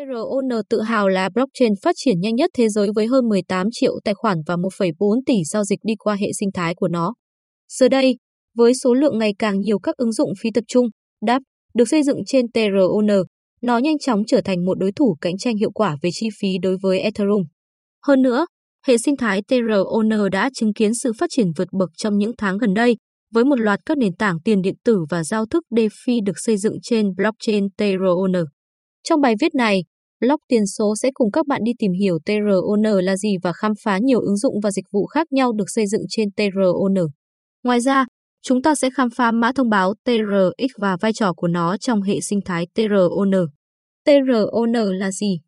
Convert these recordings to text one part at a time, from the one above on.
TRON tự hào là blockchain phát triển nhanh nhất thế giới với hơn 18 triệu tài khoản và 1,4 tỷ giao dịch đi qua hệ sinh thái của nó. Giờ đây, với số lượng ngày càng nhiều các ứng dụng phi tập trung, DApp, được xây dựng trên TRON, nó nhanh chóng trở thành một đối thủ cạnh tranh hiệu quả về chi phí đối với Ethereum. Hơn nữa, hệ sinh thái TRON đã chứng kiến sự phát triển vượt bậc trong những tháng gần đây, với một loạt các nền tảng tiền điện tử và giao thức DeFi được xây dựng trên blockchain TRON. Trong bài viết này, Blog Tiền số sẽ cùng các bạn đi tìm hiểu TRON là gì và khám phá nhiều ứng dụng và dịch vụ khác nhau được xây dựng trên TRON. Ngoài ra, chúng ta sẽ khám phá mã thông báo TRX và vai trò của nó trong hệ sinh thái TRON. TRON là gì?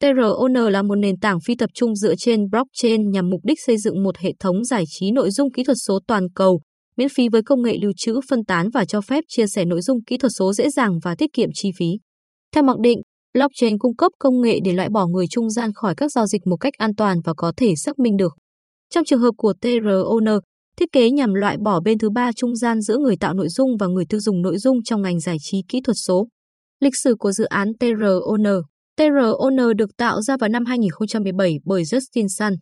TRON là một nền tảng phi tập trung dựa trên blockchain nhằm mục đích xây dựng một hệ thống giải trí nội dung kỹ thuật số toàn cầu, miễn phí với công nghệ lưu trữ phân tán và cho phép chia sẻ nội dung kỹ thuật số dễ dàng và tiết kiệm chi phí. Theo mặc định, blockchain cung cấp công nghệ để loại bỏ người trung gian khỏi các giao dịch một cách an toàn và có thể xác minh được. Trong trường hợp của TRON, thiết kế nhằm loại bỏ bên thứ ba trung gian giữa người tạo nội dung và người tiêu dùng nội dung trong ngành giải trí kỹ thuật số. Lịch sử của dự án TRON TRON được tạo ra vào năm 2017 bởi Justin Sun.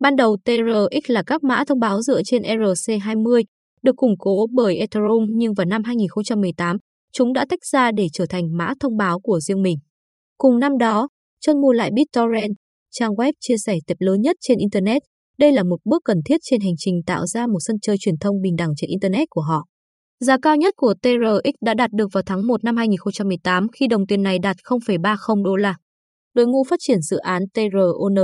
Ban đầu TRX là các mã thông báo dựa trên RC20, được củng cố bởi Ethereum nhưng vào năm 2018, chúng đã tách ra để trở thành mã thông báo của riêng mình. Cùng năm đó, John mua lại BitTorrent, trang web chia sẻ tập lớn nhất trên Internet. Đây là một bước cần thiết trên hành trình tạo ra một sân chơi truyền thông bình đẳng trên Internet của họ. Giá cao nhất của TRX đã đạt được vào tháng 1 năm 2018 khi đồng tiền này đạt 0,30 đô la. Đội ngũ phát triển dự án TRON,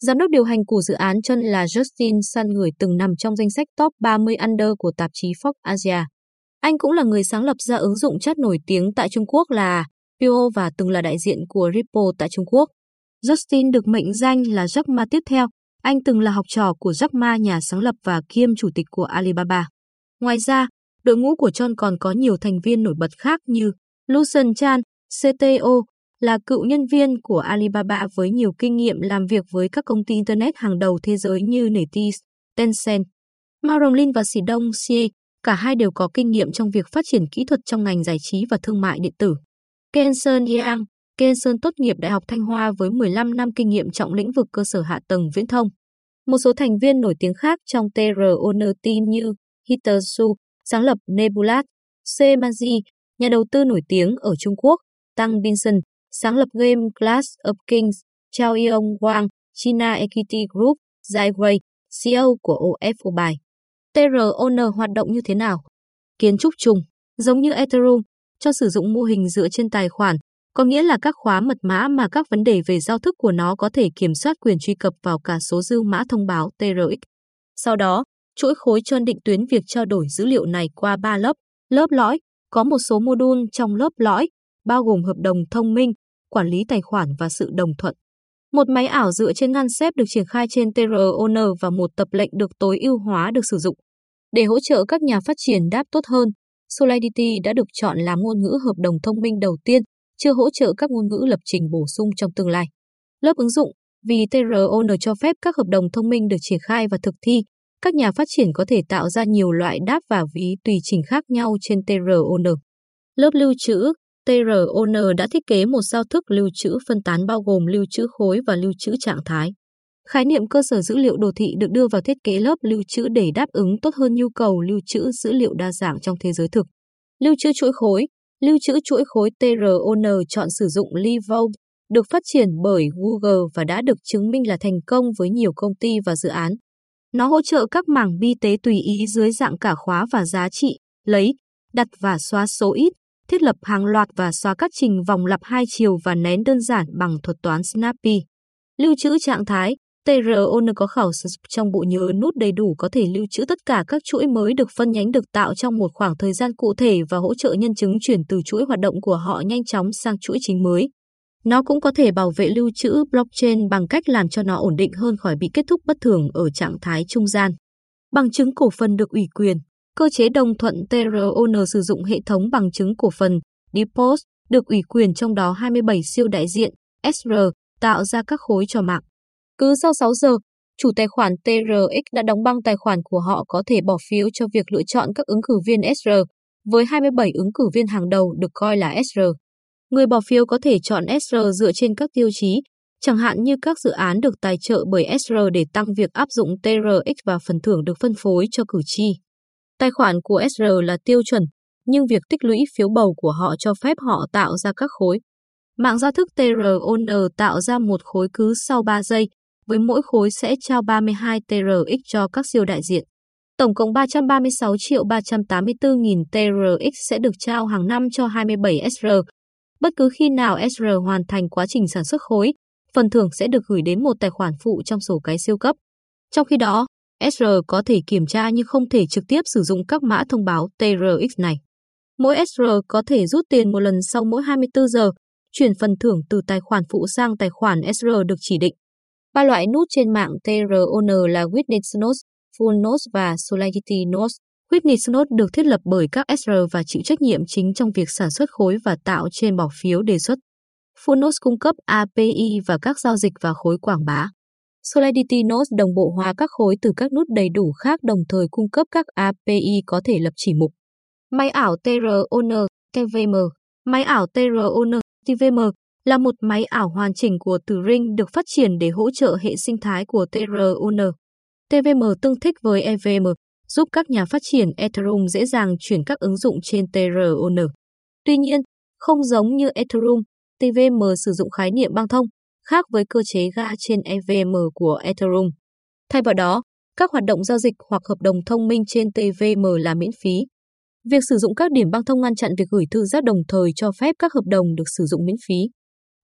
giám đốc điều hành của dự án chân là Justin Sun người từng nằm trong danh sách top 30 under của tạp chí Forbes Asia. Anh cũng là người sáng lập ra ứng dụng chat nổi tiếng tại Trung Quốc là Pio và từng là đại diện của Ripple tại Trung Quốc. Justin được mệnh danh là Jack Ma tiếp theo. Anh từng là học trò của Jack Ma, nhà sáng lập và kiêm chủ tịch của Alibaba. Ngoài ra, đội ngũ của John còn có nhiều thành viên nổi bật khác như Lucian Chan, CTO, là cựu nhân viên của Alibaba với nhiều kinh nghiệm làm việc với các công ty Internet hàng đầu thế giới như NetEase, Tencent. Mao Lin và Sĩ Đông Xie, cả hai đều có kinh nghiệm trong việc phát triển kỹ thuật trong ngành giải trí và thương mại điện tử. Kenson Yang, Kenson tốt nghiệp Đại học Thanh Hoa với 15 năm kinh nghiệm trong lĩnh vực cơ sở hạ tầng viễn thông. Một số thành viên nổi tiếng khác trong TRON team như Hiter Su, sáng lập Nebulat, C. Manji, nhà đầu tư nổi tiếng ở Trung Quốc, Tăng Binson, sáng lập game Clash of Kings, Chao Yong Wang, China Equity Group, Zai Wei, CEO của OF bài. TRON hoạt động như thế nào? Kiến trúc chung, giống như Ethereum, cho sử dụng mô hình dựa trên tài khoản, có nghĩa là các khóa mật mã mà các vấn đề về giao thức của nó có thể kiểm soát quyền truy cập vào cả số dư mã thông báo TRX. Sau đó, chuỗi khối cho định tuyến việc trao đổi dữ liệu này qua ba lớp. Lớp lõi, có một số module trong lớp lõi, bao gồm hợp đồng thông minh, quản lý tài khoản và sự đồng thuận. Một máy ảo dựa trên ngăn xếp được triển khai trên TRON và một tập lệnh được tối ưu hóa được sử dụng. Để hỗ trợ các nhà phát triển đáp tốt hơn, Solidity đã được chọn làm ngôn ngữ hợp đồng thông minh đầu tiên, chưa hỗ trợ các ngôn ngữ lập trình bổ sung trong tương lai. Lớp ứng dụng, vì TRON cho phép các hợp đồng thông minh được triển khai và thực thi, các nhà phát triển có thể tạo ra nhiều loại đáp và ví tùy chỉnh khác nhau trên TRON. Lớp lưu trữ, TRON đã thiết kế một giao thức lưu trữ phân tán bao gồm lưu trữ khối và lưu trữ trạng thái. Khái niệm cơ sở dữ liệu đồ thị được đưa vào thiết kế lớp lưu trữ để đáp ứng tốt hơn nhu cầu lưu trữ dữ liệu đa dạng trong thế giới thực. Lưu trữ chuỗi khối, lưu trữ chuỗi khối TRON chọn sử dụng Livault, được phát triển bởi Google và đã được chứng minh là thành công với nhiều công ty và dự án. Nó hỗ trợ các mảng bi tế tùy ý dưới dạng cả khóa và giá trị, lấy, đặt và xóa số ít, thiết lập hàng loạt và xóa các trình vòng lặp hai chiều và nén đơn giản bằng thuật toán Snappy. Lưu trữ trạng thái, TRON có khảo sát trong bộ nhớ nút đầy đủ có thể lưu trữ tất cả các chuỗi mới được phân nhánh được tạo trong một khoảng thời gian cụ thể và hỗ trợ nhân chứng chuyển từ chuỗi hoạt động của họ nhanh chóng sang chuỗi chính mới. Nó cũng có thể bảo vệ lưu trữ blockchain bằng cách làm cho nó ổn định hơn khỏi bị kết thúc bất thường ở trạng thái trung gian. Bằng chứng cổ phần được ủy quyền. Cơ chế đồng thuận TRON sử dụng hệ thống bằng chứng cổ phần DPoS được ủy quyền trong đó 27 siêu đại diện SR tạo ra các khối cho mạng. Cứ sau 6 giờ, chủ tài khoản TRX đã đóng băng tài khoản của họ có thể bỏ phiếu cho việc lựa chọn các ứng cử viên SR, với 27 ứng cử viên hàng đầu được coi là SR. Người bỏ phiếu có thể chọn SR dựa trên các tiêu chí, chẳng hạn như các dự án được tài trợ bởi SR để tăng việc áp dụng TRX và phần thưởng được phân phối cho cử tri. Tài khoản của SR là tiêu chuẩn, nhưng việc tích lũy phiếu bầu của họ cho phép họ tạo ra các khối. Mạng giao thức TRON tạo ra một khối cứ sau 3 giây, với mỗi khối sẽ trao 32 TRX cho các siêu đại diện. Tổng cộng 336 triệu 384 nghìn TRX sẽ được trao hàng năm cho 27 SR. Bất cứ khi nào SR hoàn thành quá trình sản xuất khối, phần thưởng sẽ được gửi đến một tài khoản phụ trong sổ cái siêu cấp. Trong khi đó, SR có thể kiểm tra nhưng không thể trực tiếp sử dụng các mã thông báo TRX này. Mỗi SR có thể rút tiền một lần sau mỗi 24 giờ, chuyển phần thưởng từ tài khoản phụ sang tài khoản SR được chỉ định. Ba loại nút trên mạng TRON là Witness Notes, Full Notes và Solidity Notes. Witness Notes được thiết lập bởi các SR và chịu trách nhiệm chính trong việc sản xuất khối và tạo trên bỏ phiếu đề xuất. Full Notes cung cấp API và các giao dịch và khối quảng bá. Solidity Notes đồng bộ hóa các khối từ các nút đầy đủ khác đồng thời cung cấp các API có thể lập chỉ mục. Máy ảo TRON, TVM Máy ảo TRON, TVM là một máy ảo hoàn chỉnh của từ Ring được phát triển để hỗ trợ hệ sinh thái của TRON. TVM tương thích với EVM, giúp các nhà phát triển Ethereum dễ dàng chuyển các ứng dụng trên TRON. Tuy nhiên, không giống như Ethereum, TVM sử dụng khái niệm băng thông, khác với cơ chế ga trên EVM của Ethereum. Thay vào đó, các hoạt động giao dịch hoặc hợp đồng thông minh trên TVM là miễn phí. Việc sử dụng các điểm băng thông ngăn chặn việc gửi thư giác đồng thời cho phép các hợp đồng được sử dụng miễn phí.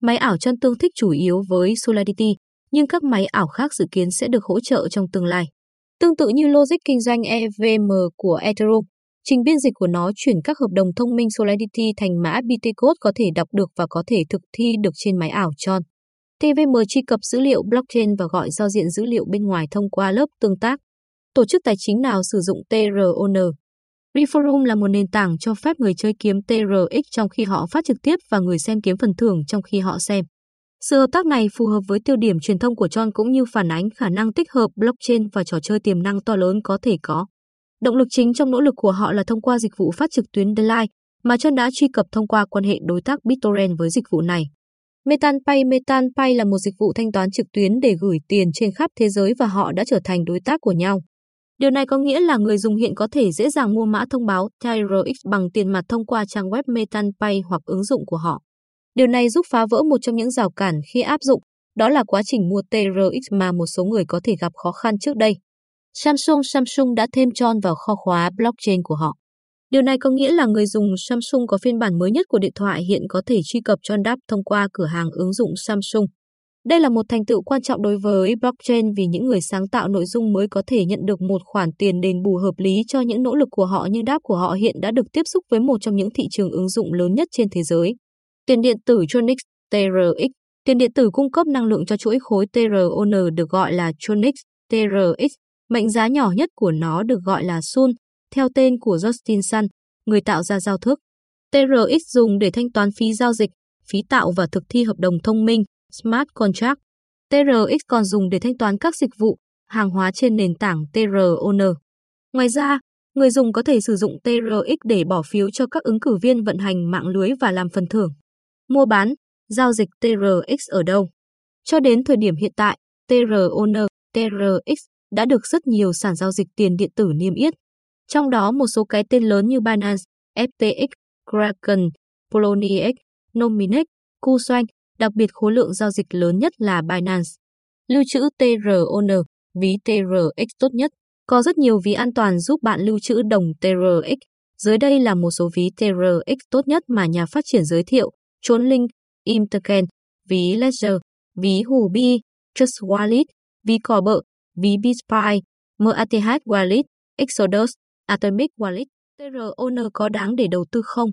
Máy ảo chân tương thích chủ yếu với Solidity, nhưng các máy ảo khác dự kiến sẽ được hỗ trợ trong tương lai. Tương tự như logic kinh doanh EVM của Ethereum, trình biên dịch của nó chuyển các hợp đồng thông minh Solidity thành mã Bitcode có thể đọc được và có thể thực thi được trên máy ảo Tron. TVM truy cập dữ liệu blockchain và gọi giao diện dữ liệu bên ngoài thông qua lớp tương tác. Tổ chức tài chính nào sử dụng TRON? Reforum là một nền tảng cho phép người chơi kiếm TRX trong khi họ phát trực tiếp và người xem kiếm phần thưởng trong khi họ xem. Sự hợp tác này phù hợp với tiêu điểm truyền thông của John cũng như phản ánh khả năng tích hợp blockchain và trò chơi tiềm năng to lớn có thể có. Động lực chính trong nỗ lực của họ là thông qua dịch vụ phát trực tuyến Delight mà John đã truy cập thông qua quan hệ đối tác BitTorrent với dịch vụ này. MetanPay MetanPay là một dịch vụ thanh toán trực tuyến để gửi tiền trên khắp thế giới và họ đã trở thành đối tác của nhau. Điều này có nghĩa là người dùng hiện có thể dễ dàng mua mã thông báo TRX bằng tiền mặt thông qua trang web MetanPay hoặc ứng dụng của họ. Điều này giúp phá vỡ một trong những rào cản khi áp dụng, đó là quá trình mua TRX mà một số người có thể gặp khó khăn trước đây. Samsung Samsung đã thêm Tron vào kho khóa blockchain của họ. Điều này có nghĩa là người dùng Samsung có phiên bản mới nhất của điện thoại hiện có thể truy cập Tron đáp thông qua cửa hàng ứng dụng Samsung. Đây là một thành tựu quan trọng đối với blockchain vì những người sáng tạo nội dung mới có thể nhận được một khoản tiền đền bù hợp lý cho những nỗ lực của họ như đáp của họ hiện đã được tiếp xúc với một trong những thị trường ứng dụng lớn nhất trên thế giới. Tiền điện tử Tronix TRX Tiền điện tử cung cấp năng lượng cho chuỗi khối TRON được gọi là Tronix TRX. Mệnh giá nhỏ nhất của nó được gọi là Sun, theo tên của Justin Sun, người tạo ra giao thức. TRX dùng để thanh toán phí giao dịch, phí tạo và thực thi hợp đồng thông minh, Smart Contract. TRX còn dùng để thanh toán các dịch vụ, hàng hóa trên nền tảng TRON. Ngoài ra, người dùng có thể sử dụng TRX để bỏ phiếu cho các ứng cử viên vận hành mạng lưới và làm phần thưởng. Mua bán, giao dịch TRX ở đâu? Cho đến thời điểm hiện tại, TRON, TRX đã được rất nhiều sản giao dịch tiền điện tử niêm yết. Trong đó một số cái tên lớn như Binance, FTX, Kraken, Poloniex, Nominex, KuCoin, đặc biệt khối lượng giao dịch lớn nhất là Binance. Lưu trữ TRON, ví TRX tốt nhất. Có rất nhiều ví an toàn giúp bạn lưu trữ đồng TRX. Dưới đây là một số ví TRX tốt nhất mà nhà phát triển giới thiệu. Trốn Link, Imtoken, ví Ledger, ví Huobi, Trust Wallet, ví Cò Bợ, ví BitSpy, MATH Wallet, Exodus, Atomic Wallet. TRON có đáng để đầu tư không?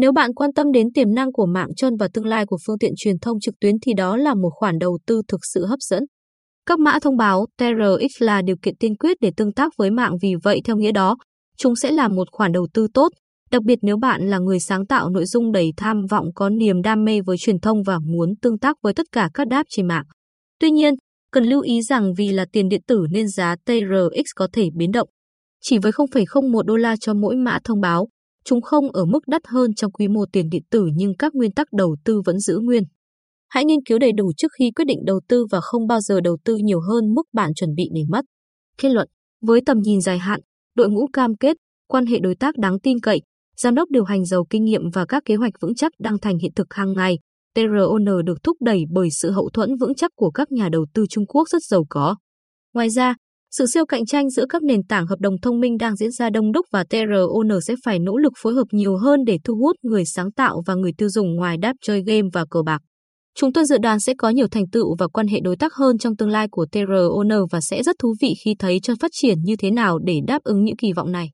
Nếu bạn quan tâm đến tiềm năng của mạng chân và tương lai của phương tiện truyền thông trực tuyến thì đó là một khoản đầu tư thực sự hấp dẫn. Các mã thông báo TRX là điều kiện tiên quyết để tương tác với mạng vì vậy theo nghĩa đó, chúng sẽ là một khoản đầu tư tốt, đặc biệt nếu bạn là người sáng tạo nội dung đầy tham vọng có niềm đam mê với truyền thông và muốn tương tác với tất cả các đáp trên mạng. Tuy nhiên, cần lưu ý rằng vì là tiền điện tử nên giá TRX có thể biến động. Chỉ với 0,01 đô la cho mỗi mã thông báo, Chúng không ở mức đắt hơn trong quy mô tiền điện tử nhưng các nguyên tắc đầu tư vẫn giữ nguyên. Hãy nghiên cứu đầy đủ trước khi quyết định đầu tư và không bao giờ đầu tư nhiều hơn mức bạn chuẩn bị để mất. Kết luận, với tầm nhìn dài hạn, đội ngũ cam kết, quan hệ đối tác đáng tin cậy, giám đốc điều hành giàu kinh nghiệm và các kế hoạch vững chắc đang thành hiện thực hàng ngày, TRON được thúc đẩy bởi sự hậu thuẫn vững chắc của các nhà đầu tư Trung Quốc rất giàu có. Ngoài ra, sự siêu cạnh tranh giữa các nền tảng hợp đồng thông minh đang diễn ra đông đúc và TRON sẽ phải nỗ lực phối hợp nhiều hơn để thu hút người sáng tạo và người tiêu dùng ngoài đáp chơi game và cờ bạc. Chúng tôi dự đoán sẽ có nhiều thành tựu và quan hệ đối tác hơn trong tương lai của TRON và sẽ rất thú vị khi thấy cho phát triển như thế nào để đáp ứng những kỳ vọng này.